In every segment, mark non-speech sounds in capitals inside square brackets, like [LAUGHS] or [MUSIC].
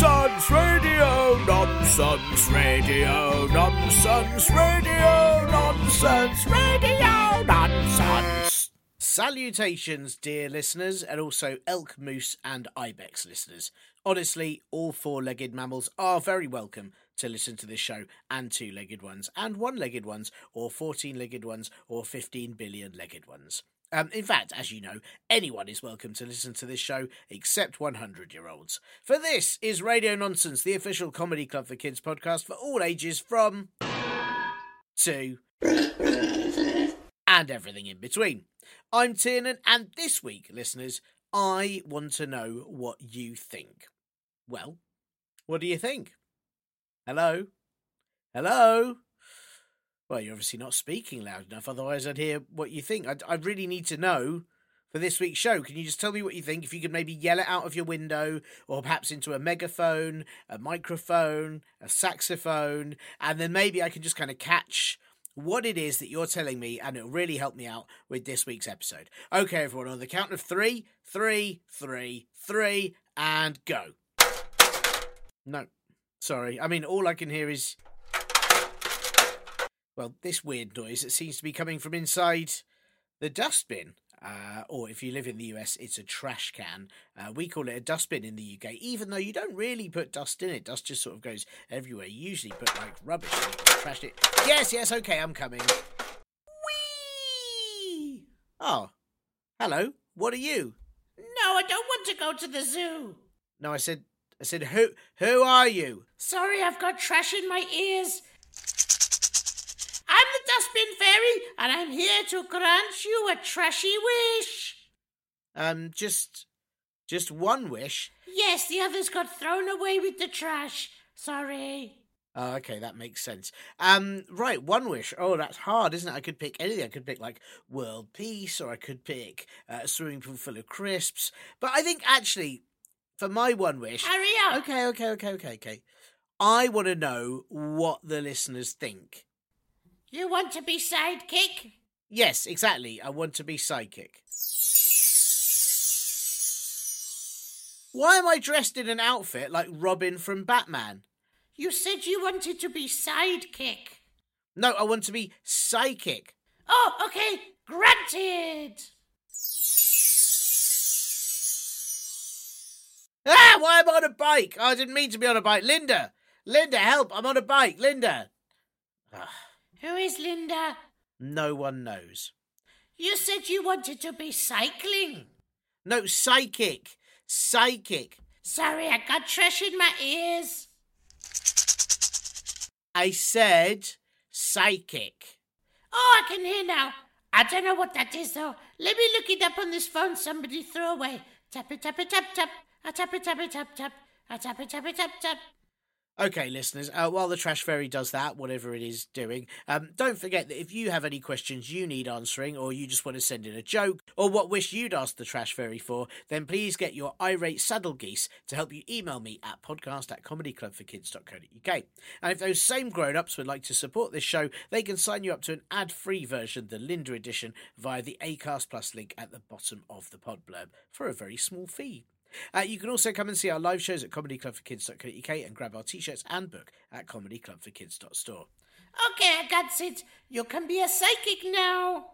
Nonsense, radio nonsense, radio nonsense, radio nonsense, radio nonsense. Salutations, dear listeners, and also elk, moose, and ibex listeners. Honestly, all four legged mammals are very welcome to listen to this show, and two legged ones, and one legged ones, or 14 legged ones, or 15 billion legged ones. Um, in fact, as you know, anyone is welcome to listen to this show except 100 year olds. For this is Radio Nonsense, the official comedy club for kids podcast for all ages from to and everything in between. I'm Tiernan, and this week, listeners, I want to know what you think. Well, what do you think? Hello? Hello? Well, you're obviously not speaking loud enough, otherwise, I'd hear what you think. I, I really need to know for this week's show. Can you just tell me what you think? If you could maybe yell it out of your window, or perhaps into a megaphone, a microphone, a saxophone, and then maybe I can just kind of catch what it is that you're telling me, and it'll really help me out with this week's episode. Okay, everyone, on the count of three, three, three, three, and go. No, sorry. I mean, all I can hear is well, this weird noise that seems to be coming from inside the dustbin. Uh, or if you live in the US, it's a trash can. Uh, we call it a dustbin in the UK, even though you don't really put dust in it. Dust just sort of goes everywhere. You usually put like rubbish in it, trash it. Yes, yes, okay, I'm coming. Whee! Oh, hello. What are you? No, I don't want to go to the zoo. No, I said, I said, who, who are you? Sorry, I've got trash in my ears. I'm the Dustbin Fairy, and I'm here to grant you a trashy wish. Um, just, just one wish. Yes, the others got thrown away with the trash. Sorry. Oh, okay, that makes sense. Um, right, one wish. Oh, that's hard, isn't it? I could pick anything. I could pick like world peace, or I could pick uh, a swimming pool full of crisps. But I think actually, for my one wish, Hurry up. okay, okay, okay, okay, okay. I want to know what the listeners think. You want to be sidekick? Yes, exactly. I want to be psychic. Why am I dressed in an outfit like Robin from Batman? You said you wanted to be sidekick. No, I want to be psychic. Oh, okay. Granted. Ah, why am I on a bike? Oh, I didn't mean to be on a bike. Linda! Linda, help! I'm on a bike. Linda! Ah, Who is Linda? no one knows. You said you wanted to be cycling. No, psychic. Psychic. Sorry, I got trash in my ears. I said psychic. Oh, I can hear now. I don't know what that is though. Let me look it up on this phone somebody threw away. Tap it, tap it, tap, tap. A tap it, tap it, tap, tap. A tap it, tap it, tap, tap. Okay, listeners, uh, while the Trash Fairy does that, whatever it is doing, um, don't forget that if you have any questions you need answering, or you just want to send in a joke, or what wish you'd ask the Trash Fairy for, then please get your irate saddle geese to help you email me at podcast at comedyclubforkids.co.uk. And if those same grown ups would like to support this show, they can sign you up to an ad free version, the Linda edition, via the Acast Plus link at the bottom of the pod blurb for a very small fee. Uh, you can also come and see our live shows at comedyclubforkids.co.uk and grab our t-shirts and book at comedyclubforkids.store. Okay, I got it. You can be a psychic now.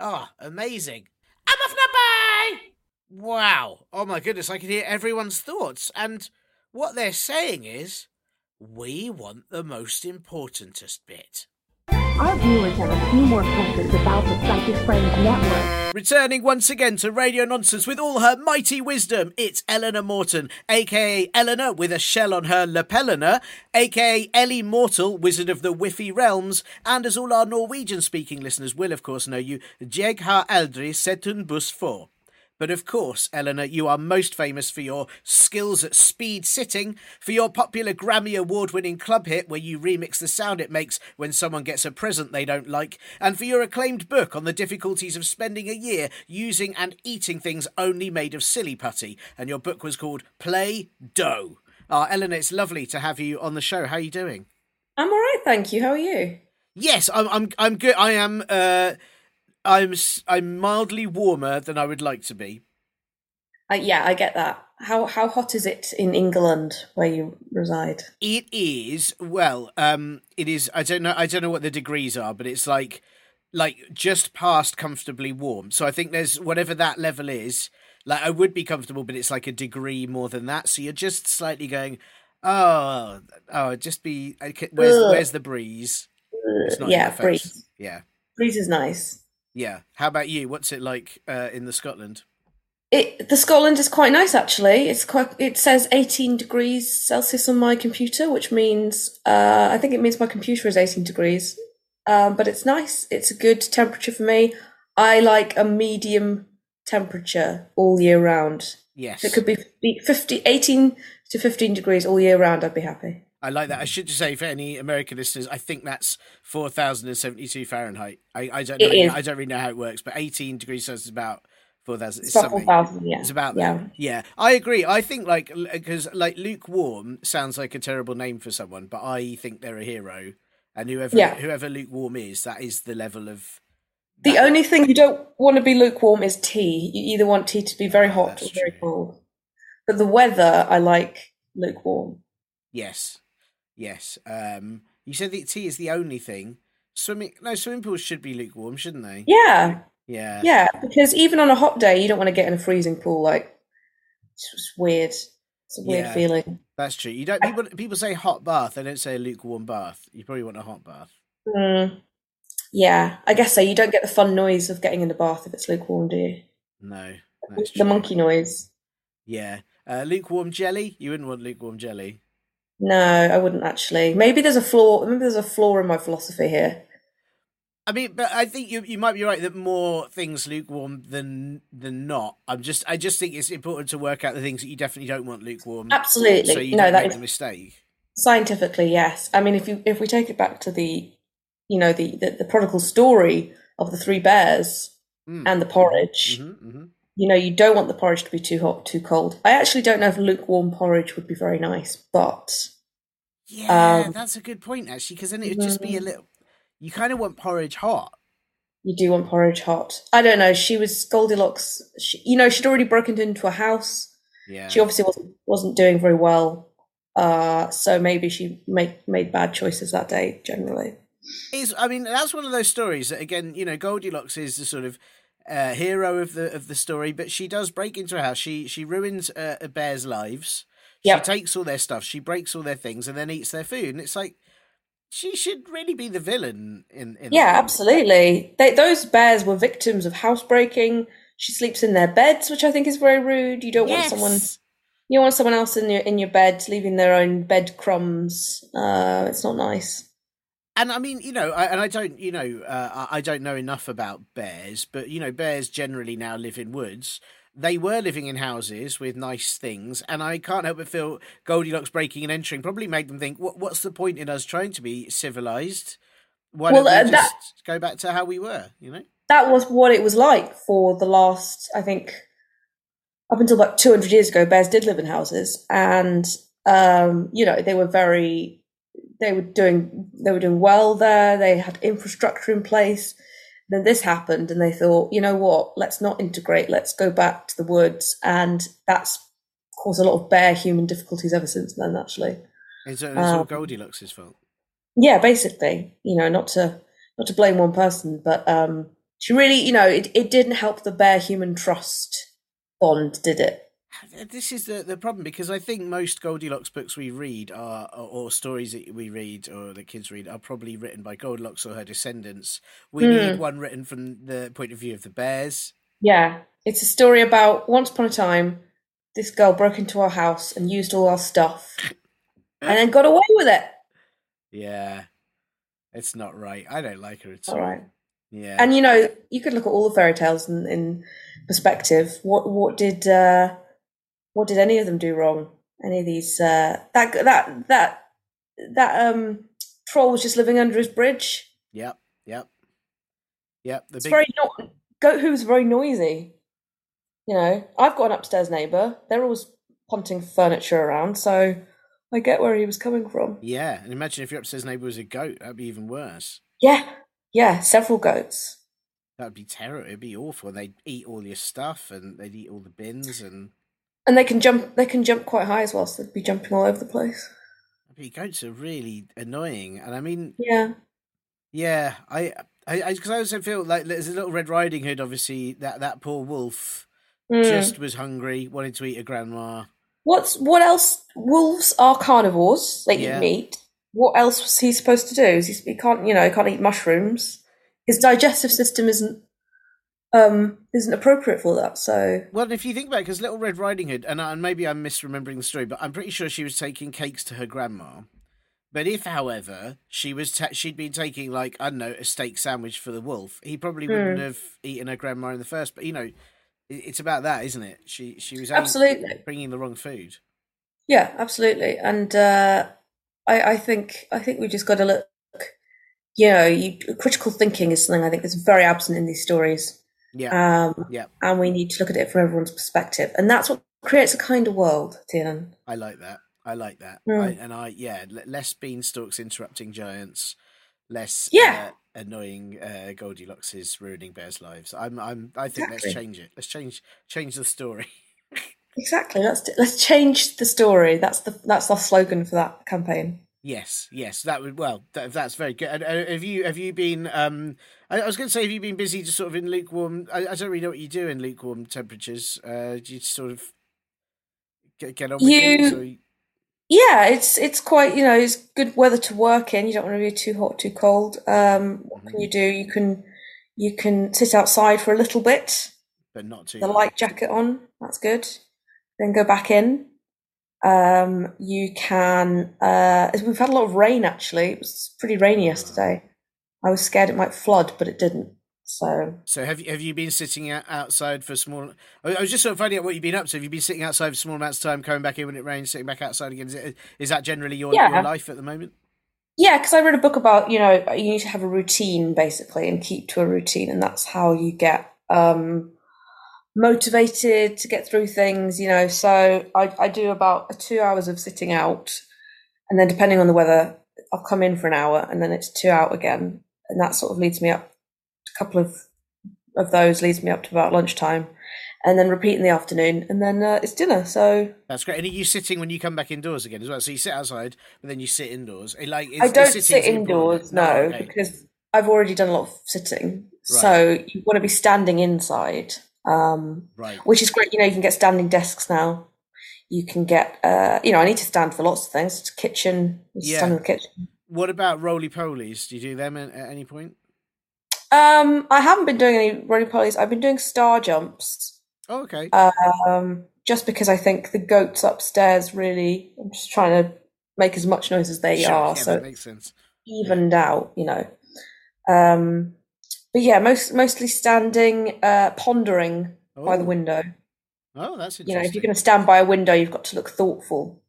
Ah, amazing. I'm off now, bye. Wow. Oh my goodness, I can hear everyone's thoughts. And What they're saying is, we want the most importantest bit. Our viewers have a few more questions about the Psychic Friends Network. Returning once again to Radio Nonsense with all her mighty wisdom, it's Eleanor Morton, aka Eleanor with a shell on her lapellina, aka Ellie Mortal, Wizard of the Whiffy Realms, and as all our Norwegian speaking listeners will of course know you, Jeg har aldri sett en buss for. But of course, Eleanor, you are most famous for your skills at speed sitting, for your popular Grammy Award winning club hit where you remix the sound it makes when someone gets a present they don't like, and for your acclaimed book on the difficulties of spending a year using and eating things only made of silly putty. And your book was called Play Dough. Ah, Eleanor, it's lovely to have you on the show. How are you doing? I'm all right, thank you. How are you? Yes, I'm. I'm. I'm good. I am. Uh, I'm. I'm mildly warmer than I would like to be. Uh, yeah, I get that. How how hot is it in England where you reside? It is well. Um, it is. I don't know. I don't know what the degrees are, but it's like, like just past comfortably warm. So I think there's whatever that level is. Like I would be comfortable, but it's like a degree more than that. So you're just slightly going, oh, oh, just be. Where's Ugh. where's the breeze? It's not yeah, breeze. Yeah, Breeze is nice. Yeah. How about you? What's it like uh, in the Scotland? It the Scotland is quite nice actually. It's quite. It says 18 degrees Celsius on my computer, which means uh, I think it means my computer is 18 degrees. Um, but it's nice. It's a good temperature for me. I like a medium temperature all year round. Yes, If it could be 50, 18 to 15 degrees all year round, I'd be happy. I like that. I mm. should just say for any American listeners, I think that's four thousand and seventy-two Fahrenheit. I, I don't know. I don't really know how it works, but eighteen degrees Celsius is about four thousand. It's 4,000, yeah. It's about Yeah. that. Yeah, I agree. I think like because like lukewarm sounds like a terrible name for someone, but I think they're a hero, and whoever Yeah. whoever lukewarm is, that is the level of. The only thing you don't want to be lukewarm is tea. You either want tea to be very hot That's or very true. cold. But the weather, I like lukewarm. Yes, yes. Um, you said that tea is the only thing. Swimming, no, swimming pools should be lukewarm, shouldn't they? Yeah, Yeah. yeah. Because even on a hot day, you don't want to get in a freezing pool. Like it's just weird. It's a weird Yeah. feeling. That's true. You don't people people say hot bath, they don't say a lukewarm bath. You probably want a hot bath. Mm. Yeah, I guess so. You don't get the fun noise of getting in the bath if it's lukewarm, do you? No. The true. monkey noise. Yeah. Uh, lukewarm jelly? You wouldn't want lukewarm jelly. No, I wouldn't actually. Maybe there's a flaw. Maybe there's a flaw in my philosophy here. I mean, but I think you you might be right that more things lukewarm than than not. I'm just I just think it's important to work out the things that you definitely don't want lukewarm. Absolutely. So you No, don't that make is- the mistake. Scientifically, yes. I mean, if you if we take it back to the, you know, the the, the prodigal story of the three bears Mm. and the porridge, hmm hmm you know, you don't want the porridge to be too hot, too cold. I actually don't know if lukewarm porridge would be very nice, but Yeah, Um, that's a good point actually, because then it would just be a little. You kind of want porridge hot. you do want porridge hot. I don't know. She was Goldilocks. She, you know, she'd already broken into a house. Yeah. She obviously wasn't wasn't doing very well. Uh, so maybe she made made bad choices that day. Generally, is I mean that's one of those stories that again you know Goldilocks is the sort of uh, hero of the of the story, but she does break into a house. She she ruins uh, a bear's lives. She takes all their stuff. She breaks all their things and then eats their food. And it's like she should really be the villain in. in yeah, absolutely. They, those bears were victims of housebreaking. She sleeps in their beds, which I think is very rude. You don't want someone you don't want someone else in your in your bed leaving their own bed crumbs. Uh, it's not nice. And I mean, you know, I, and I don't, you know, uh, I don't know enough about bears, but you know, bears generally now live in woods. They were living in houses with nice things, and I can't help but feel Goldilocks breaking and entering probably made them think, "What? What's the point in us trying to be civilized? Why Well, don't uh, we that- go back to how we were?" You know? that was what it was like for the last, I think, up until about 200 years ago, bears did live in houses. And, um, you know, they were very, they were doing, they were doing well there. They had infrastructure in place. Then this happened and they thought, you know what, let's not integrate. Let's go back to the woods. And that's caused a lot of bear human difficulties ever since then, actually. It's, it's all Um, Goldilocks' fault. Yeah, basically, you know, not to not to blame one person, but um, she really, you know, it, it didn't help the bear human trust bond, did it? [SIGHS] This is the, the problem because I think most Goldilocks books we read are, or, or stories that we read or the kids read are probably written by Goldilocks or her descendants. We need one written from the point of view of the bears. Yeah, it's a story about once upon a time, this girl broke into our house and used all our stuff, [LAUGHS] and then got away with it. Yeah, it's not right. I don't like her at all. All right. Yeah, And you know, you could look at all the fairy tales in, in perspective. What what did uh, what did any of them do wrong? Any of these uh, that that that that um troll was just living under his bridge. yep, yep, yep. The It's big very no- goat who's very noisy. You know, I've got an upstairs neighbour. They're always punting furniture around, so I get where he was coming from. yeah. And imagine if your upstairs neighbour was a goat, that'd be even worse. Yeah, yeah, several goats. That'd be terrible. It'd be awful. They'd eat all your stuff and they'd eat all the bins and. And they can jump. They can jump quite high as well, so they'd be jumping all over the place. I goats are really annoying, and I mean, Yeah, Yeah, I, I, because I, also feel like there's a little Red Riding Hood. Obviously, that that poor wolf Mm. just was hungry, wanted to eat a grandma. What's what else? Wolves are carnivores. They Yeah. eat meat. What else was he supposed to do? He, he can't, you know, he can't eat mushrooms. His digestive system isn't um isn't appropriate for that. So Well, if you think about it, because Little Red Riding Hood, and, and maybe I'm misremembering the story, but I'm pretty sure she was taking cakes to her grandma. But if, however, she was ta- she'd been taking like I don't know a steak sandwich for the wolf, he probably wouldn't have eaten her grandma in the first. But you know, it's about that, isn't it? She she was Absolutely. bringing the wrong food. yeah, absolutely. And uh, I I think I think we just got to look. You know, you, critical thinking is something I think is very absent in these stories. Yeah, Um, yeah, and we need to look at it from everyone's perspective, and that's what creates a kind of world, Tiernan. I like that. I like that. Mm. I, and I, yeah, less beanstalks interrupting giants, less Yeah. uh, annoying uh, Goldilockses ruining bears' lives. I'm, I'm, I think let's change it. Let's change, change the story. [LAUGHS] Exactly. Let's let's change the story. That's the that's our slogan for that campaign. Yes, yes, that would. Well, that, that's very good. And, uh, have you, have you been? Um, I, I was going to say, have you been busy just sort of in lukewarm? I, I don't really know what you do in lukewarm temperatures. Uh, do you sort of get, get on with You- things? Or Yeah, it's it's quite you know it's good weather to work in. You don't want to be too hot, too cold. Um, what can you do? You can you can sit outside for a little bit, but not too. the light jacket on. That's good. Then go back in. Um, you can. Uh, we've had a lot of rain actually. It was pretty rainy yesterday. I was scared it might flood, but it didn't. So So have you have you been sitting outside for small? I I was just sort of finding out what you've been up to. Have you been sitting outside for small amounts of time, coming back in when it rains, sitting back outside again? Is, it, is that generally your, Yeah. your life at the moment? Yeah, because I read a book about you know you need to have a routine basically and keep to a routine, and that's how you get um, motivated to get through things. You know, so I, I do about two hours of sitting out, and then depending on the weather, I'll come in for an hour, and then it's two out again, and that sort of leads me up. A couple of of those leads me up to about lunchtime, and then repeat in the afternoon, and then uh, it's dinner. So That's great. And are you sitting when you come back indoors again as well? So you sit outside, but then you sit indoors. It, like is, I don't sit indoors, no, okay. because I've already done a lot of sitting. So you want to be standing inside, um, right. which is great. You know, you can get standing desks now. You can get, uh, you know, I need to stand for lots of things. It's kitchen, Yeah. stand in the kitchen. What about roly polies? Do you do them at, at any point? Um, I haven't been doing any roly polies. I've been doing star jumps, Oh, okay. um, just because I think the goats upstairs really. I'm just trying to make as much noise as they Sure, are, yeah, so that makes sense. evened out, you know. Um, but yeah, most mostly standing, uh, pondering by the Oh. window. Oh, that's You know, if you're going to stand by a window, you've got to look thoughtful.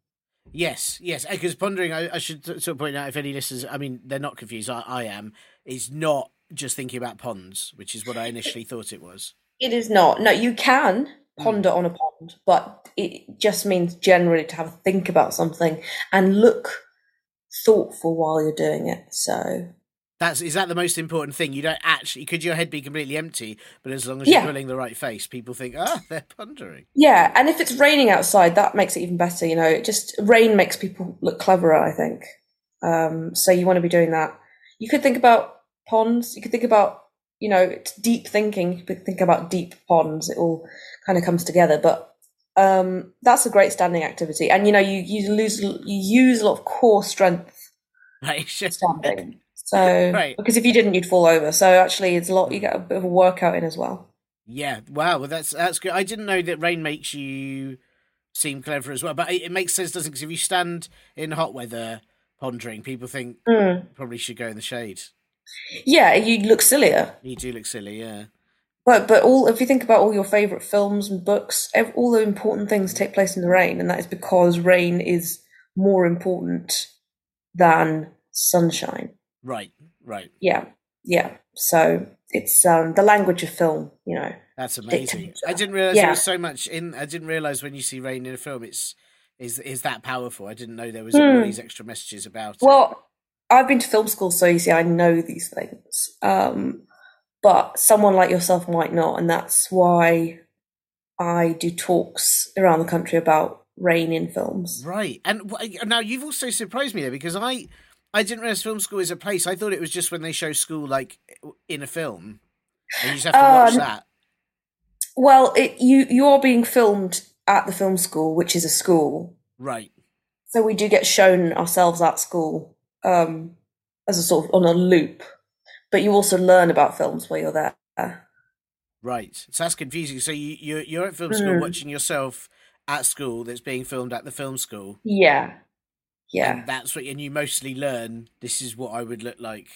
Yes, yes. Because pondering, I, I should sort of point out if any listeners, I mean, they're not confused. I, I am. Is not just thinking about ponds, which is what I initially [LAUGHS] thought it was. It is not. No, you can ponder on a pond, but it just means generally to have a think about something and look thoughtful while you're doing it. So That's is that the most important thing? You don't actually could your head be completely empty, but as long as you're Yeah. pulling the right face, people think, ah, [LAUGHS] they're pondering. yeah, and if it's raining outside, that makes it even better. You know, it just rain makes people look cleverer. I think. Um, so you want to be doing that. You could think about ponds. You could think about you know it's deep thinking. You could think about deep ponds. It all kind of comes together. But um, that's a great standing activity, and you know you you lose you use a lot of core strength Right. [LAUGHS] standing. So Right. because if you didn't, you'd fall over. So actually, it's a lot. You get a bit of a workout in as well. Yeah. Wow. Well, that's that's good. I didn't know that rain makes you seem clever as well, but it, it makes sense, doesn't? it? Because if you stand in hot weather pondering, people think Mm. probably should go in the shade. Yeah, you look sillier. You do look silly. Yeah. But but all if you think about all your favorite films and books, all the important things take place in the rain, and that is because rain is more important than sunshine. Right. Right. Yeah, yeah. So it's um, the language of film, you know. That's amazing. I didn't realize there was so much in. I didn't realize when you see rain in a film, it's is is that powerful. I didn't know there was all Hmm. these extra messages about it. Well, I've been to film school, so you see, I know these things. Um, but someone like yourself might not, and that's why I do talks around the country about rain in films. Right, and now you've also surprised me there because I I didn't realize film school is a place. I thought it was just when they show school like in a film, and you just have to watch Um, that. Well, it, you you are being filmed at the film school, which is a school, Right, so we do get shown ourselves at school um, as a sort of on a loop. But you also learn about films while you're there. right. So that's confusing. So you you're, you're at film school Hmm. watching yourself at school that's being filmed at the film school. Yeah, yeah. and that's what and you mostly learn. This is what I would look like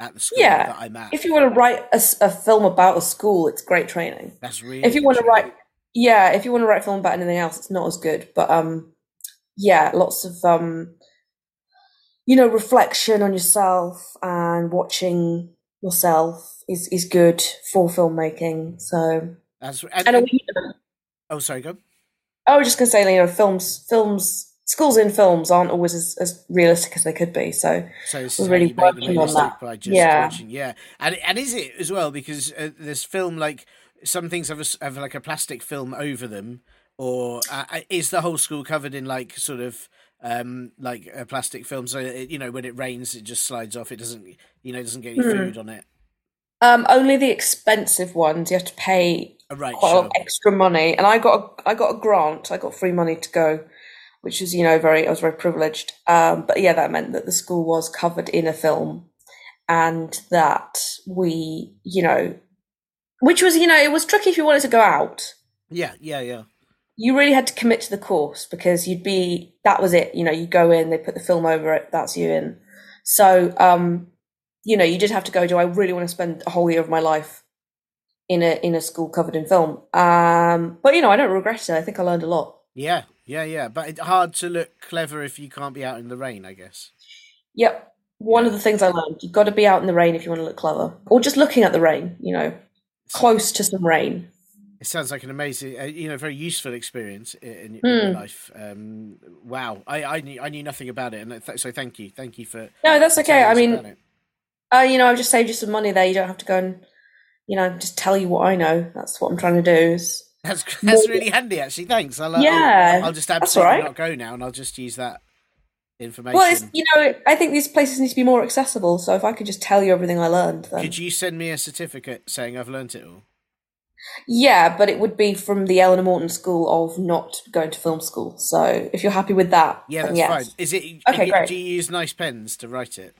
at the school Yeah. that I'm at. If you want to write a film about a school, it's great training. that's really if you want to write yeah if you want to write a film about anything else it's not as good but um yeah lots of um you know reflection on yourself and watching yourself is is good for filmmaking so That's and, and, and- oh sorry, go. i was just going to say you know films films schools in films aren't always as, as realistic as they could be so So this We're is really really how you make them working on that. by just Yeah. watching, yeah. And and is it as well because uh, this film like some things have a, have like a plastic film over them, or uh, uh, is the whole school covered in like sort of um like a plastic film so it, you know when it rains it just slides off it doesn't you know doesn't get any Hmm. food on it um only the expensive ones you have to pay oh, right quite a lot of extra money and i got a, i got a grant i got free money to go which was you know very i was very privileged. Um, but yeah that meant that the school was covered in a film and that we you know which was you know it was tricky if you wanted to go out. Yeah yeah yeah. You really had to commit to the course because you'd be that was it. You know you go in they put the film over it that's you in. So um you know you did have to go do i really want to spend a whole year of my life in a in a school covered in film? Um but you know i don't regret it. I think i learned a lot yeah yeah yeah but it's hard to look clever if you can't be out in the rain i guess. Yep. One of the things i learned you've got to be out in the rain if you want to look clever. Or just looking at the rain you know close to some rain. It sounds like an amazing, uh, you know, very useful experience in, in your Hmm. life. Um, wow, I, I knew I knew nothing about it, and th- so thank you, thank you for. no that's okay. i mean uh, you know i've just saved you some money there. You don't have to go and you know just tell you what i know. That's what i'm trying to do is that's that's really handy, actually. Thanks. I'll, uh, Yeah, I'll, I'll just absolutely right. not go now, and I'll just use that information. Well, it's, you know, I think these places need to be more accessible. So if I could just tell you everything I learned, then Could you send me a certificate saying I've learnt it all? yeah, but it would be from the Eleanor Morton School of not going to film school. So if you're happy with that, Yeah, that's yes. fine. Is it? Okay, do, great. Do you use nice pens to write it?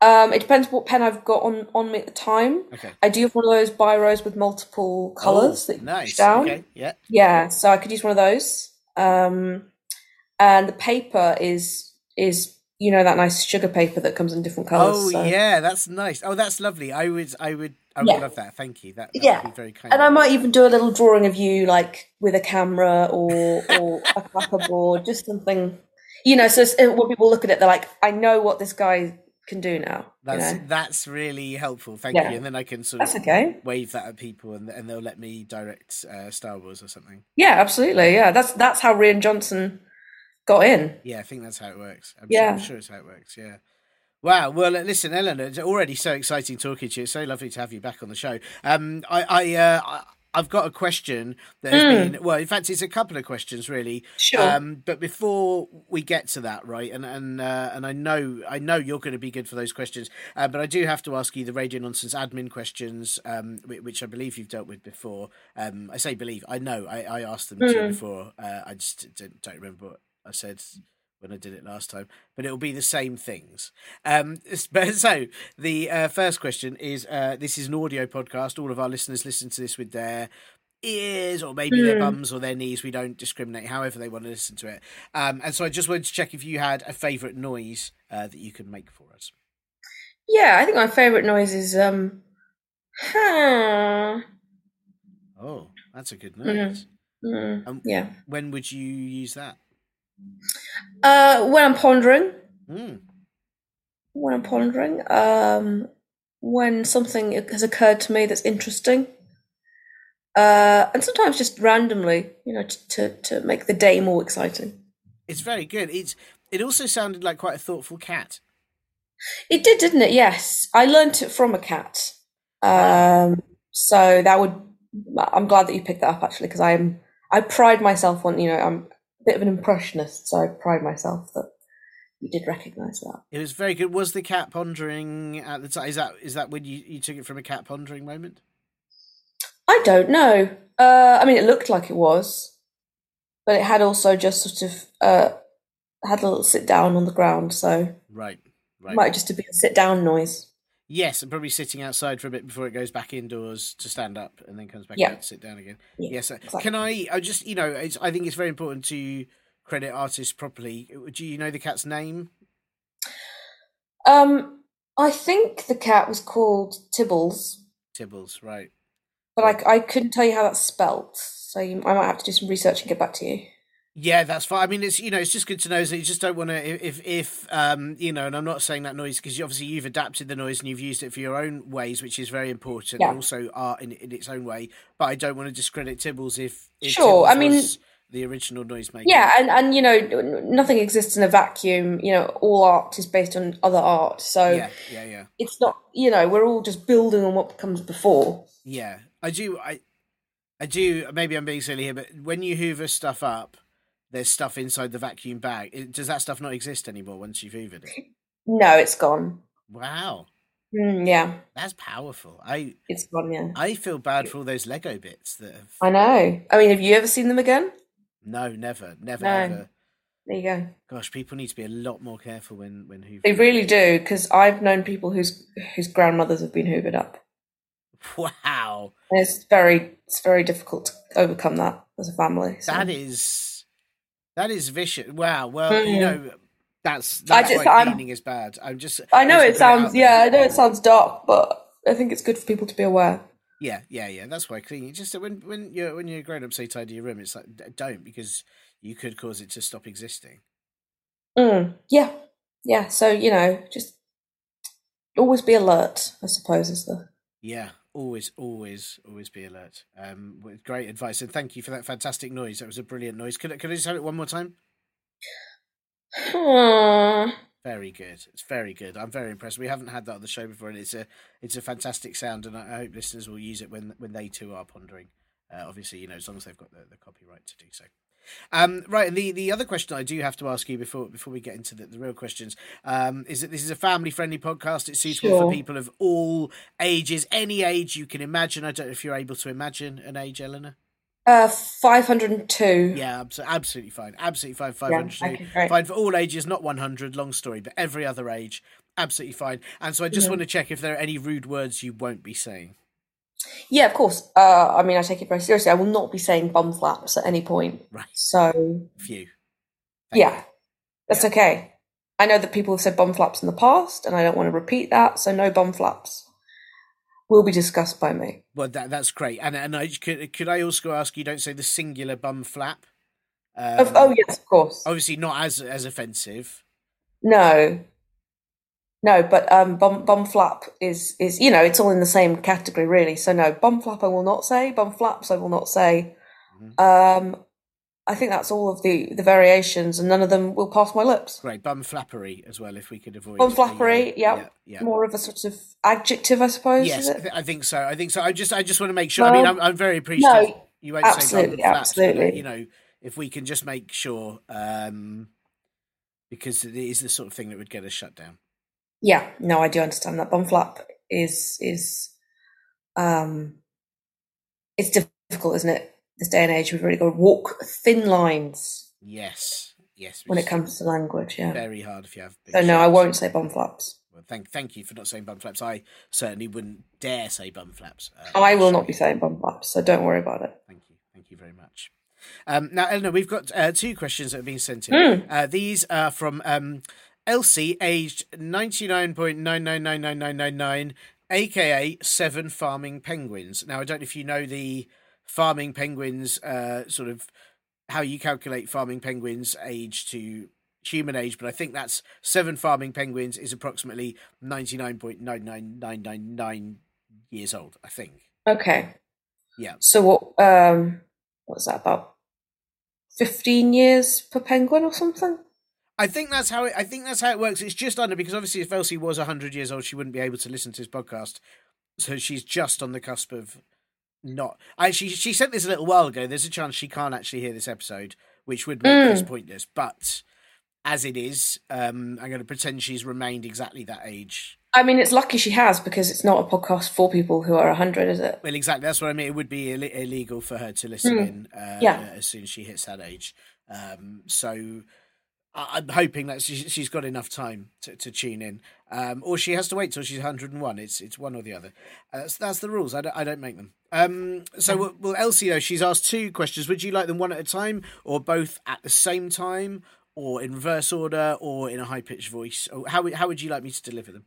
Um, it depends what pen I've got on on me at the time. Okay. I do have one of those biros with multiple colours Oh, that you nice. down. Okay. Yeah. Yeah, so I could use one of those. Um, and the paper is is you know that nice sugar paper that comes in different colours. Oh so- yeah, that's nice. Oh, that's lovely. I would, I would, I would Yeah. love that. Thank you. That, that Yeah. would be very kind. And I might even do a little drawing of you, like with a camera or or a [LAUGHS] clapperboard, just something, you know. So when people look at it, they're like, "I know what this guy can do now." You That's know? that's really helpful. Thank Yeah. you. And then I can sort That's of okay. wave that at people, and and they'll let me direct uh, Star Wars or something. Yeah, absolutely. Yeah, that's that's how Rian Johnson got in. Yeah, I think that's how it works. I'm, Yeah. sure, I'm sure it's how it works. Yeah. Wow. Well, uh, listen, Eleanor, it's already so exciting talking to you. It's so lovely to have you back on the show. Um, I, I, uh, I- I've got a question that has been well. In fact, it's a couple of questions really. Sure. Um, but before we get to that, right, and and uh, and I know I know you're going to be good for those questions, uh, but I do have to ask you the radio nonsense admin questions, um, which I believe you've dealt with before. Um, I say believe, I know I, I asked them you before. Uh, I just don't, don't remember what I said when I did it last time, but it'll be the same things. Um, [LAUGHS] but so the uh, first question is: uh, This is an audio podcast. All of our listeners listen to this with their ears or maybe their bums or their knees. We don't discriminate, however they want to listen to it. Um, and so I just wanted to check if you had a favourite noise uh, that you could make for us. Yeah, I think my favourite noise is um. huh. Oh, that's a good noise. Mm, Um, yeah. When would you use that? Uh, when I'm pondering, Mm. when I'm pondering, um, when something has occurred to me that's interesting, uh, and sometimes just randomly, you know, to to, to make the day more exciting. It's very good. It's it also sounded like quite a thoughtful cat. It did, didn't it? Yes, I learnt it from a cat. Um, so that would. I'm glad that you picked that up actually, because I'm. I pride myself on you know I'm bit of an impressionist, so I pride myself that you did recognise that. It was very good. Was the cat pondering at the time? Is that is that when you, you took it from a cat pondering moment? I don't know. Uh, I mean, it looked like it was, but it had also just sort of uh, had a little sit down on the ground, so Right, right. might just have been a sit down noise. Yes, and probably sitting outside for a bit before it goes back indoors to stand up and then comes back Yeah. out to sit down again. Yeah, yes, uh, exactly. can I? I just you know, it's, I think it's very important to credit artists properly. Do you know the cat's name? Um, I think the cat was called Tibbles, Tibbles, right? but I, I couldn't tell you how that's spelt, so you, I might have to do some research and get back to you. Yeah, that's fine. I mean, it's you know, it's just good to know that you just don't want to if if um you know, and I'm not saying that noise because obviously you've adapted the noise and you've used it for your own ways, which is very important. Yeah. And also art in in its own way. But I don't want to discredit Tibbles if, if Sure, Tibbles I mean- the original noisemaker. Yeah, and, and you know, nothing exists in a vacuum. You know, all art is based on other art, so yeah, yeah, yeah. it's not. You know, we're all just building on what comes before. Yeah, I do. I, I do. Maybe I'm being silly here, but when you hoover stuff up, there's stuff inside the vacuum bag. It, does that stuff not exist anymore once you've hoovered it? No, it's gone. Wow, Mm, yeah, that's powerful. I it's gone. Yeah, I feel bad for all those Lego bits that have. I know. I mean, have you ever seen them again? No, never, never, No. ever. There you go. Gosh, people need to be a lot more careful when when hoovering. They really do because I've known people whose whose grandmothers have been hoovered up. [LAUGHS] Wow, And it's very it's very difficult to overcome that as a family. So. that is that is vicious. Wow. Well, you Mm. know, that's I just, why I'm, cleaning is bad. I'm just. I know just it sounds there. yeah, I know it sounds dark, but I think it's good for people to be aware. Yeah, yeah, yeah. That's why cleaning. Just when when you're when you're grown up, say tidy your room. It's like don't because you could cause it to stop existing. Mm, yeah, yeah. So you know, just always be alert. I suppose is the Yeah, always, always, always be alert. Um, with great advice and thank you for that fantastic noise. That was a brilliant noise. Could I, could I just have it one more time? Hmm. [SIGHS] Very good. It's very good. I'm very impressed. We haven't had that on the show before, and it's a it's a fantastic sound, and I, I hope listeners will use it when when they too are pondering. Uh, obviously, you know, as long as they've got the, the copyright to do so. Um, right, and the, the other question I do have to ask you before before we get into the, the real questions um, is that this is a family friendly podcast. It's suitable for people of all ages, any age you can imagine. I don't know if you're able to imagine an age, Eleanor. Uh, five hundred and two. Yeah, absolutely fine. Absolutely fine. Five Yeah, okay, fine for all ages, not one hundred. Long story, but every other age, absolutely fine. And so I just Yeah. want to check if there are any rude words you won't be saying. Yeah, of course. Uh, I mean, I take it very seriously. I will not be saying bum flaps at any point. Right. So Few. Thank yeah, you. that's okay. I know that people have said bum flaps in the past, and I don't want to repeat that. So no bum flaps will be discussed by me. Well, that that's great. And and I could could I also ask you don't say the singular bum flap. Um, Of, oh yes, of course. Obviously, not as as offensive. No, no, but um, bum bum flap is is you know it's all in the same category really. So no, bum flap I will not say. Bum flaps I will not say. Mm-hmm. Um, I think that's all of the the variations, and none of them will pass my lips. Great bum flappery as well, if we could avoid Bum uh, flappery, yeah. yeah, yeah. More of a sort of adjective, I suppose. Yes, is I, th- I think so. I think so. I just, I just want to make sure. I mean, I'm, I'm very appreciative. No, you won't say bum absolutely, but, absolutely. You know, if we can just make sure, um, because it is the sort of thing that would get us shut down. Yeah, no, I do understand that. Bum flap is is um it's difficult, isn't it? This day and age, we've really got to walk thin lines Yes, yes. when it comes to language. Yeah. very hard if you have. So no, I won't say bum flaps. Well, thank, thank you for not saying bum flaps. I certainly wouldn't dare say bum flaps. Uh, I will not be saying bum flaps, so don't worry about it. Thank you. Thank you very much. Um, now, Eleanor, we've got uh, two questions that have been sent in. Mm. Uh, these are from um, Elsie, aged 99.9999999, aka Seven Farming Penguins. Now, I don't know if you know the farming penguins, uh, sort of how you calculate farming penguins' age to human age, but I think that's seven farming penguins is approximately 99.99999 years old, I think. Okay. Yeah. So what? Um, what's that about? Fifteen years per penguin or something? I think that's how it. I think that's how it works. It's just under because obviously, if Elsie was hundred years old, she wouldn't be able to listen to this podcast. So she's just on the cusp of not. I she she sent this a little while ago. There's a chance she can't actually hear this episode, which would make this pointless. But as it is, um, I'm going to pretend she's remained exactly that age. I mean, it's lucky she has because it's not a podcast for people who are hundred, is it? Well, exactly. That's what I mean. It would be Ill- illegal for her to listen in uh, Yeah. as soon as she hits that age. Um, so I'm hoping that she, she's got enough time to, to tune in, um, or she has to wait till she's 101. It's it's one or the other. Uh, that's that's the rules. I don't, I don't make them. Um, so well, well, Elsie though she's asked two questions. Would you like them one at a time, or both at the same time, or in reverse order, or in a high pitched voice? Or how would- how would you like me to deliver them?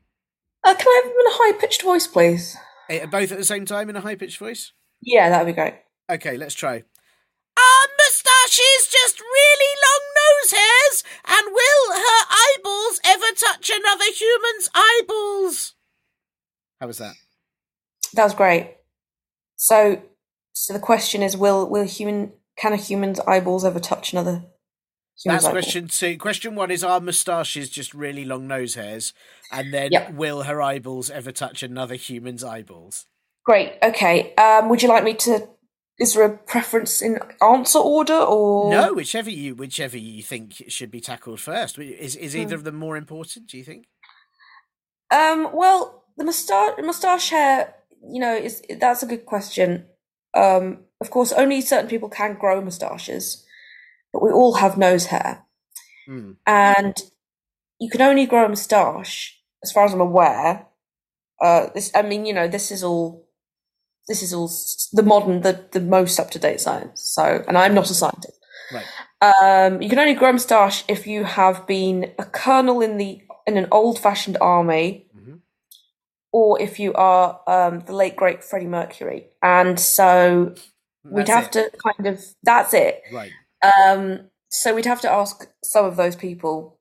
Uh, can I have them in a high pitched voice, please? Eh, Both at the same time in a high pitched voice. Yeah, that'd be great. Okay, let's try. Are moustaches just really long nose hairs? And will her eyeballs ever touch another human's eyeballs? How was that? That was great. So, so the question is, will will human can a human's eyeballs ever touch another? That's eyeball? question two. Question one is: Are moustaches just really long nose hairs? And then, Yep. will her eyeballs ever touch another human's eyeballs? Great. Okay. Um, would you like me to? Is there a preference in answer order or No, whichever you whichever you think should be tackled first. Is is Hmm. either of them more important? Do you think? Um, well, the mustache, mustache hair, you know, is that's a good question. Um, of course, only certain people can grow mustaches, but we all have nose hair, Hmm. and you can only grow a mustache, as far as I'm aware. Uh, this, I mean, you know, this is all, this is all the modern, the the most up to date science. So, and I'm not a scientist. Right. Um, you can only grow a moustache if you have been a colonel in the in an old fashioned army. Or if you are um, the late great Freddie Mercury. And so we'd That's have it. to kind of that's it. Right. Um, so we'd have to ask some of those people.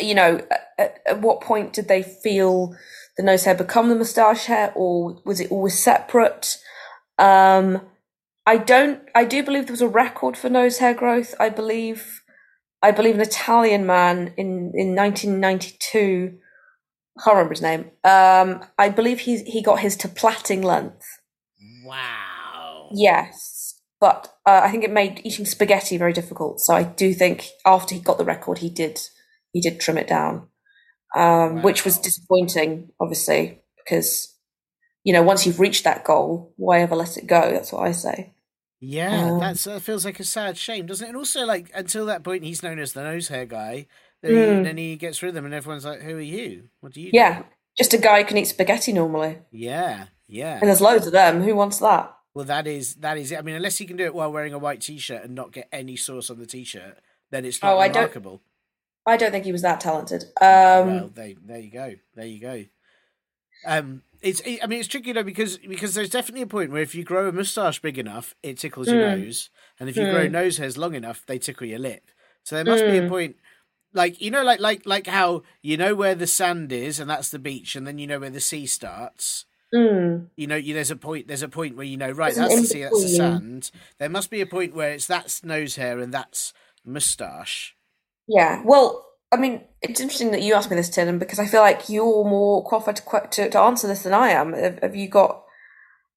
You know, at, at what point did they feel the nose hair become the moustache hair, or was it always separate? Um, I don't. I do believe there was a record for nose hair growth. I believe. I believe an Italian man in in 1992. I can't remember his name. Um, I believe he he got his to plaiting length. Wow. Yes, but uh, I think it made eating spaghetti very difficult. So I do think after he got the record, he did he did trim it down, um, which was disappointing, obviously, because you know once you've reached that goal, why ever let it go? That's what I say. Yeah, Um, that's that feels like a sad shame, doesn't it? And also, like until that point, he's known as the nose hair guy. Then, he, Mm. then he gets rid of them, and everyone's like, "Who are you? What do you?" Yeah, do?" just a guy who can eat spaghetti normally, yeah, yeah. and there's loads of them. Who wants that? Well, that is that is it. I mean, unless he can do it while wearing a white t-shirt and not get any sauce on the t-shirt, then it's not Oh, I don't- remarkable. I don't think he was that talented. Um, well, there, there you go, there you go. Um, it's, it, I mean, it's tricky though because because there's definitely a point where if you grow a moustache big enough, it tickles your Mm. nose, and if you grow Mm. nose hairs long enough, they tickle your lip. So there must be a Mm. point, like you know, like like like how you know where the sand is, and that's the beach, and then you know where the sea starts. Mm. You know, you, there's a point. There's a point where you know, right? That's the sea. That's the sand. There must be a point where it's that's nose hair and that's moustache. Yeah. Well, I mean, it's interesting that you asked me this, Tim, because I feel like you're more qualified to, to, to answer this than I am. Have, have you got?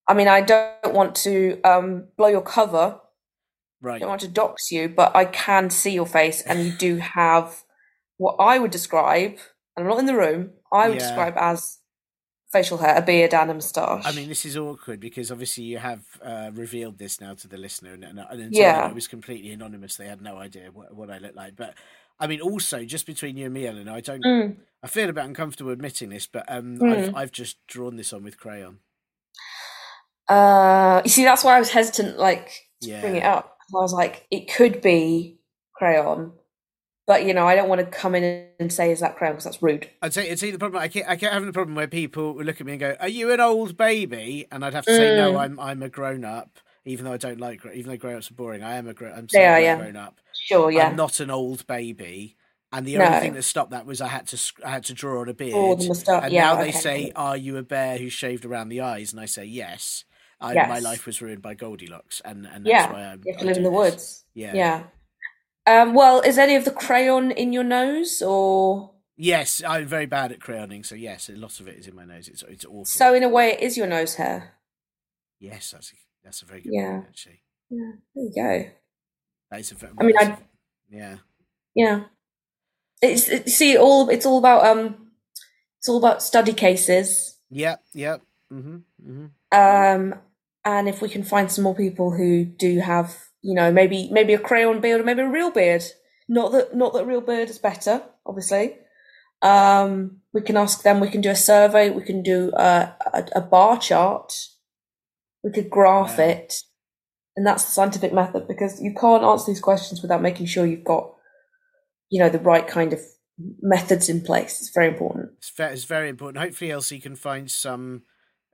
I mean, I don't want to um, blow your cover. Right. I don't want to dox you, but I can see your face, and you do have what I would describe. And I'm not in the room. I would Yeah. describe as facial hair, a beard, and a moustache. I mean, this is awkward because obviously you have uh, revealed this now to the listener, and, and, and until Yeah. it was completely anonymous. They had no idea what, what I looked like. But I mean, also just between you and me, Eleanor, I don't. Mm. I feel a bit uncomfortable admitting this, but um, Mm. I've I've just drawn this on with crayon. Uh, you see, that's why I was hesitant, like to bring it up. I was like, it could be crayon, but you know, I don't want to come in and say, "Is that crown because that's rude. I'd say, I'd say the problem. I keep, I having the problem where people would look at me and go, "Are you an old baby?" And I'd have to say, "No, Mm. I'm I'm a grown up." Even though I don't like, even though grown ups are boring, I am a grown. I'm They are, yeah. Grown up. Sure, yeah. I'm not an old baby. And the only thing that stopped that was I had to I had to draw on a beard. Oh, and Yeah, now they okay. say, "Are you a bear who shaved around the eyes?" And I say, "Yes." I, My life was ruined by Goldilocks, and and that's yeah, why I'm. you have to live in the this. woods. Yeah. Yeah. Um, well, is any of the crayon in your nose, or Yes, I'm very bad at crayoning, so yes, a lot of it is in my nose. It's it's awful. so in a way, it is your nose hair? yes, that's a, that's a very good Yeah. point actually. Yeah, there you go. That is a very, I mean, I- yeah. Yeah. It's it, see all. It's all about um. It's all about study cases. Yep, yep. Mm-hmm. Mm-hmm. Um, and if we can find some more people who do have, you know, maybe maybe a crayon beard or maybe a real beard. Not that not that real beard is better, obviously. Um, we can ask them. We can do a survey. We can do a a, a bar chart. We could graph Wow. it, and that's the scientific method because you can't answer these questions without making sure you've got, you know, the right kind of methods in place. It's very important. It's, it's very important. Hopefully, Elsie can find some.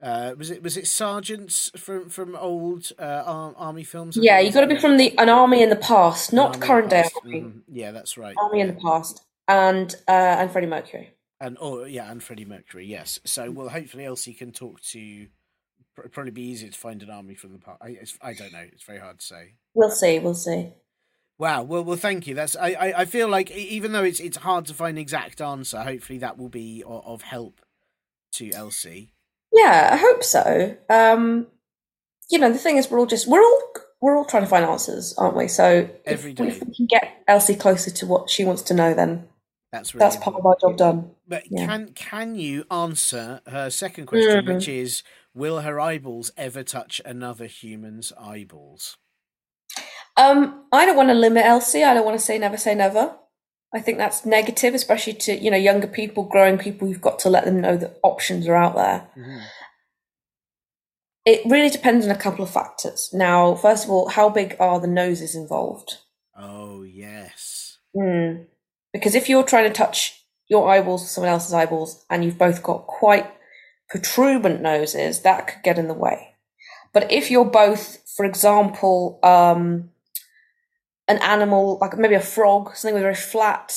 Uh, was it was it sergeants from from old uh, army films? Yeah, you got to be from the an army in the past, not army in the current day army. Mhm. Yeah, that's right. Army in the past, and uh, and Freddie Mercury. and oh yeah, and Freddie Mercury. Yes. So well, hopefully Elsie can talk to. pr- Probably be easier to find an army from the past. I, it's, I don't know. It's very hard to say. We'll see. We'll see. Wow. Well, well, thank you. That's. I, I, I feel like even though it's it's hard to find an exact answer, hopefully that will be of, of help to Elsie. Yeah, I hope so. Um, you know, the thing is, we're all just we're all we're all trying to find answers, aren't we? So if, Every we- day. if we can get Elsie closer to what she wants to know, then That's really that's part of our job done. But Yeah. can can you answer her second question, Mm. which is, will her eyeballs ever touch another human's eyeballs? Um, I don't want to limit Elsie. I don't want to say never say never. I think that's negative, especially to you know younger people, growing people. You've got to let them know that options are out there. Mhm. It really depends on a couple of factors. Now, first of all, how big are the noses involved? Oh yes. Hmm. Because if you're trying to touch your eyeballs with someone else's eyeballs and you've both got quite protuberant noses, that could get in the way. But if you're both, for example, um, an animal, like maybe a frog, something with very flat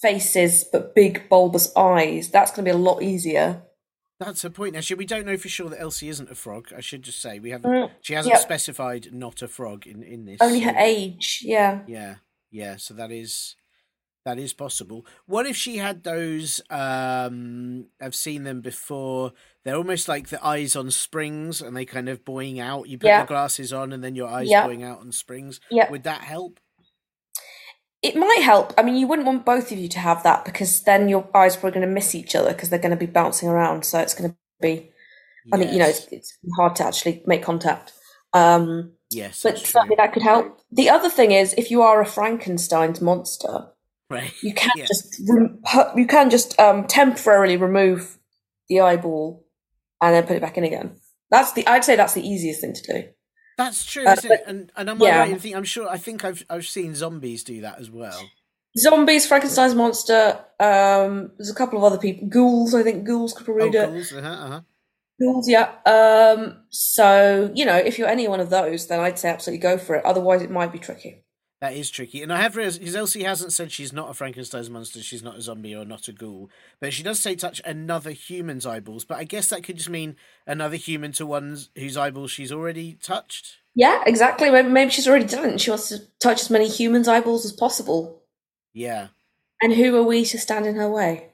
faces but big bulbous eyes, that's going to be a lot easier. That's a point. Actually, we don't know for sure that Elsie isn't a frog. I should just say we haven't. Mm, she hasn't yep. specified not a frog in in this. Only her age, yeah. Yeah, yeah. So that is that is possible. What if she had those? Um, I've seen them before. They're almost like the eyes on springs, and they kind of boing out. You put Yeah. the glasses on, and then your eyes Yeah. boing out on springs. Yeah. Would that help? It might help. I mean, you wouldn't want both of you to have that because then your eyes are probably going to miss each other because they're going to be bouncing around. So it's going to be, I mean, you know, it's, it's hard to actually make contact. Um, yes, but certainly that could help. The other thing is, if you are a Frankenstein's monster, Right. you can Yeah. just you can just um, temporarily remove the eyeball and then put it back in again. That's the I'd say that's the easiest thing to do. That's true, Uh, isn't it? And and am I yeah. right in thinking? I'm sure. I think I've I've seen zombies do that as well. Zombies, Frankenstein's monster. Um, there's a couple of other people. Ghouls, I think ghouls could probably Oh, do it. ghouls, uh-huh, uh-huh. Ghouls, yeah. Um, so you know, if you're any one of those, then I'd say absolutely go for it. Otherwise, it might be tricky. That is tricky, and I have realized because Elsie hasn't said she's not a Frankenstein's monster, she's not a zombie or not a ghoul, but she does say touch another human's eyeballs. But I guess that could just mean another human to one's whose eyeballs she's already touched. Yeah, exactly. Maybe, she's already done it she wants to touch as many humans' eyeballs as possible. Yeah, And who are we to stand in her way?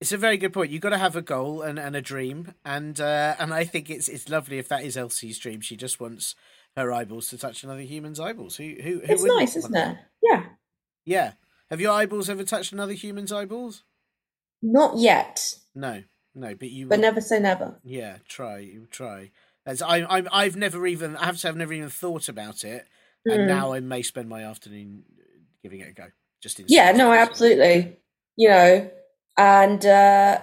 it's a very good point. You've got to have a goal and, and a dream, and uh, and I think it's it's lovely if that is Elsie's dream. She just wants her eyeballs to touch another human's eyeballs. Who who, who It's nice, isn't it? Yeah. Yeah. Have your eyeballs ever touched another human's eyeballs? Not yet, No, no, but you. but would- never say never. Yeah, try. You try. As I, I'm, I've never even. I have to say, I've never even thought about it, and Mm. now I may spend my afternoon giving it a go. Just in. Yeah, no, absolutely. You know, and uh,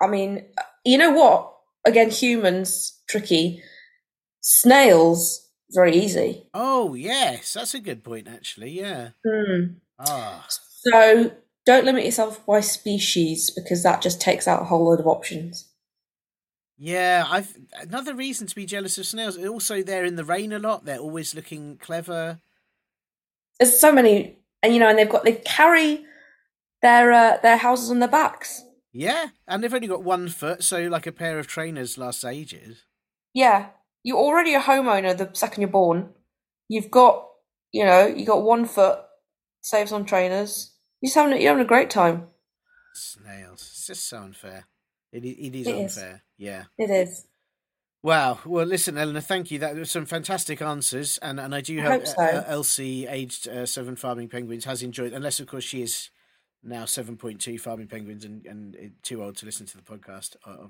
I mean, you know what? Again, humans tricky. Snails very easy. Oh yes, that's a good point. Actually, yeah. Hmm. Ah, So don't limit yourself by species because that just takes out a whole load of options. yeah. I've another reason to be jealous of snails. Also, they're in the rain a lot. They're always looking clever. There's so many, and you know, and they've got they carry their uh, their houses on their backs. Yeah, and they've only got one foot, so like a pair of trainers lasts ages. Yeah, you're already a homeowner the second you're born. You've got, you know, you got one foot, saves on trainers. You're having, you're having a great time. Snails. It's just so unfair. It, it is It is. unfair. Yeah. It is. Wow. Well, listen, Eleanor, thank you. That was some fantastic answers, and and I do I hope, so. uh, Elsie, aged uh, seven farming penguins, has enjoyed. Unless, of course, she is now seven point two farming penguins and and uh, too old to listen to the podcast. o-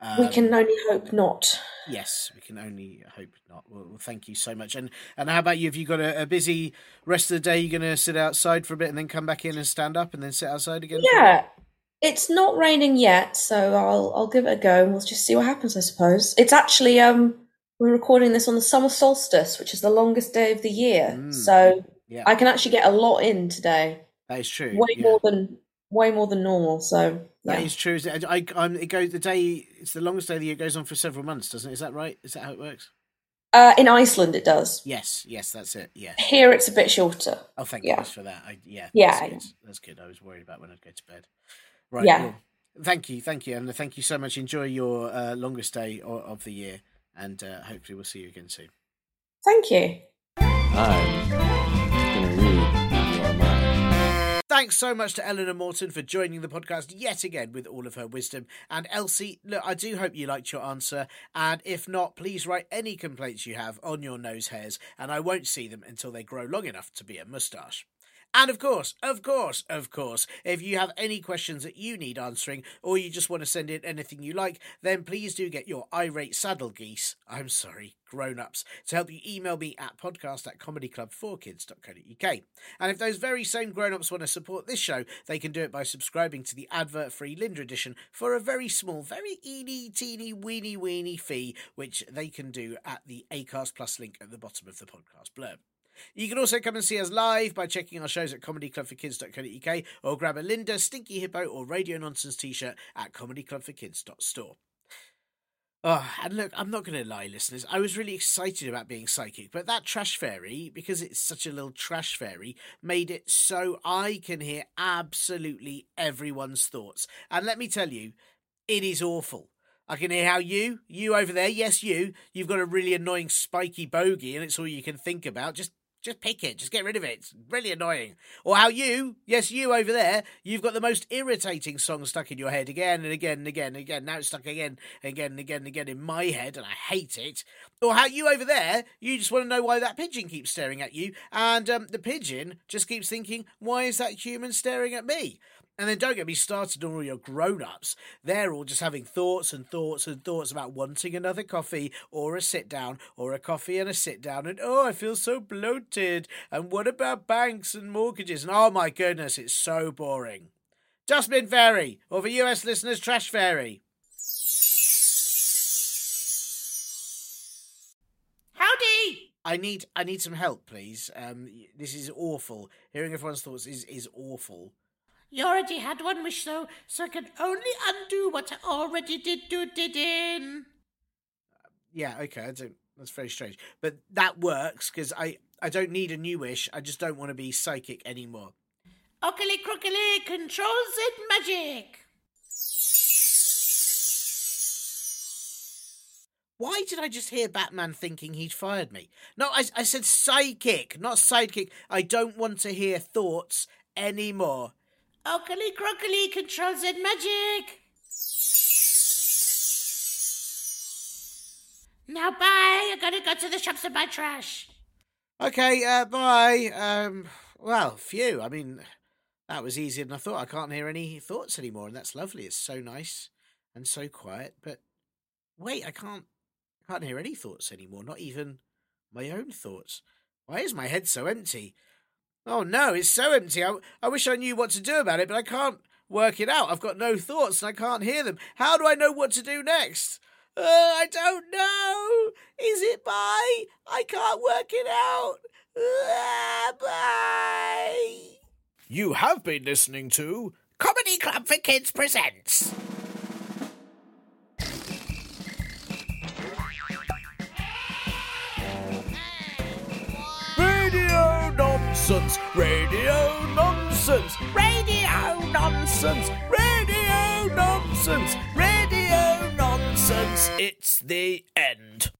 Obviously, we Um, can only hope not. Yes, we can only hope not. Well, well, thank you so much. And and how about you? Have you got a, a busy rest of the day? You're going to sit outside for a bit and then come back in and stand up and then sit outside again? for a bit? Yeah, it's not raining yet, so I'll I'll give it a go and we'll just see what happens. I suppose it's actually um we're recording this on the summer solstice, which is the longest day of the year. Mm. So Yeah, I can actually get a lot in today, that is true. way yeah. more than way more than normal. So That yeah. is true. Is it- I, I'm, it goes the day. It's the longest day of the year. It goes on for several months, doesn't it? Is that right? Is that how it works? Uh, in Iceland, it does. Yes, yes, that's it. Yeah. Here, it's a bit shorter. Oh, thank Yeah. goodness for that. I, yeah, Yeah, that's yeah. good. That's good. I was worried about when I'd go to bed. Right. Yeah. well, thank you, thank you, and thank you so much. Enjoy your uh, longest day of, of the year, and uh, hopefully we'll see you again soon. Thank you. I'm Thanks so much to Eleanor Morton for joining the podcast yet again with all of her wisdom. And Elsie, look, I do hope you liked your answer. And if not, please write any complaints you have on your nose hairs, and I won't see them until they grow long enough to be a moustache. And of course, of course, of course, if you have any questions that you need answering, or you just want to send in anything you like, then please do get your irate saddle geese, I'm sorry, grown ups, to help you email me at podcast at comedyclub4kids.co.uk. And if those very same grown ups want to support this show, they can do it by subscribing to the advert free Linda edition for a very small, very eeny, teeny, weeny, weeny fee, which they can do at the Acast Plus link at the bottom of the podcast blurb. You can also come and see us live by checking our shows at comedyclub4kids.co.uk or grab a Linda, Stinky Hippo, or Radio Nonsense t shirt at comedyclubforkids.store. Oh, ah, and look, I'm not going to lie, listeners. I was really excited about being psychic, but that trash fairy, because it's such a little trash fairy, made it so I can hear absolutely everyone's thoughts. And let me tell you, it is awful. I can hear how you, you over there, yes, you, you've got a really annoying spiky bogey and it's all you can think about. Just just pick it, just get rid of it. It's really annoying. Or how you, yes, you over there, you've got the most irritating song stuck in your head again and again and again and again. Now it's stuck again and again and again and again in my head and I hate it. Or how you over there, you just want to know why that pigeon keeps staring at you and um, the pigeon just keeps thinking, why is that human staring at me? And then don't get me started on all your grown ups. They're all just having thoughts and thoughts and thoughts about wanting another coffee or a sit down or a coffee and a sit down. And oh, I feel so bloated. And what about banks and mortgages? And oh my goodness, it's so boring. Dustbin Fairy, or for US listeners, Trash Fairy. Howdy! I need I need some help, please. Um, this is awful. Hearing everyone's thoughts is, is awful. You already had one wish, though, so I can only undo what I already did do did in. Yeah, okay, I don't, that's very strange. But that works because I I don't need a new wish. I just don't want to be psychic anymore. Oakley crookily controls and magic. Why did I just hear Batman thinking he'd fired me? No, I, I said psychic, not sidekick. I don't want to hear thoughts anymore. Oakley crookily controls and magic. Now bye. I gotta go to the shops and buy trash. Okay, uh, bye. Um, well, phew. I mean, that was easier than I thought. I can't hear any thoughts anymore, and that's lovely. It's so nice and so quiet. But wait, I can't. I can't hear any thoughts anymore. Not even my own thoughts. Why is my head so empty? Oh no, it's so empty. I, I wish I knew what to do about it, but I can't work it out. I've got no thoughts and I can't hear them. How do I know what to do next? Uh, I don't know. Is it bye? I can't work it out. Uh, bye. You have been listening to Comedy Club for Kids presents. Nonsense, Radio Nonsense, Radio Nonsense, Radio Nonsense, Radio Nonsense. It's the end.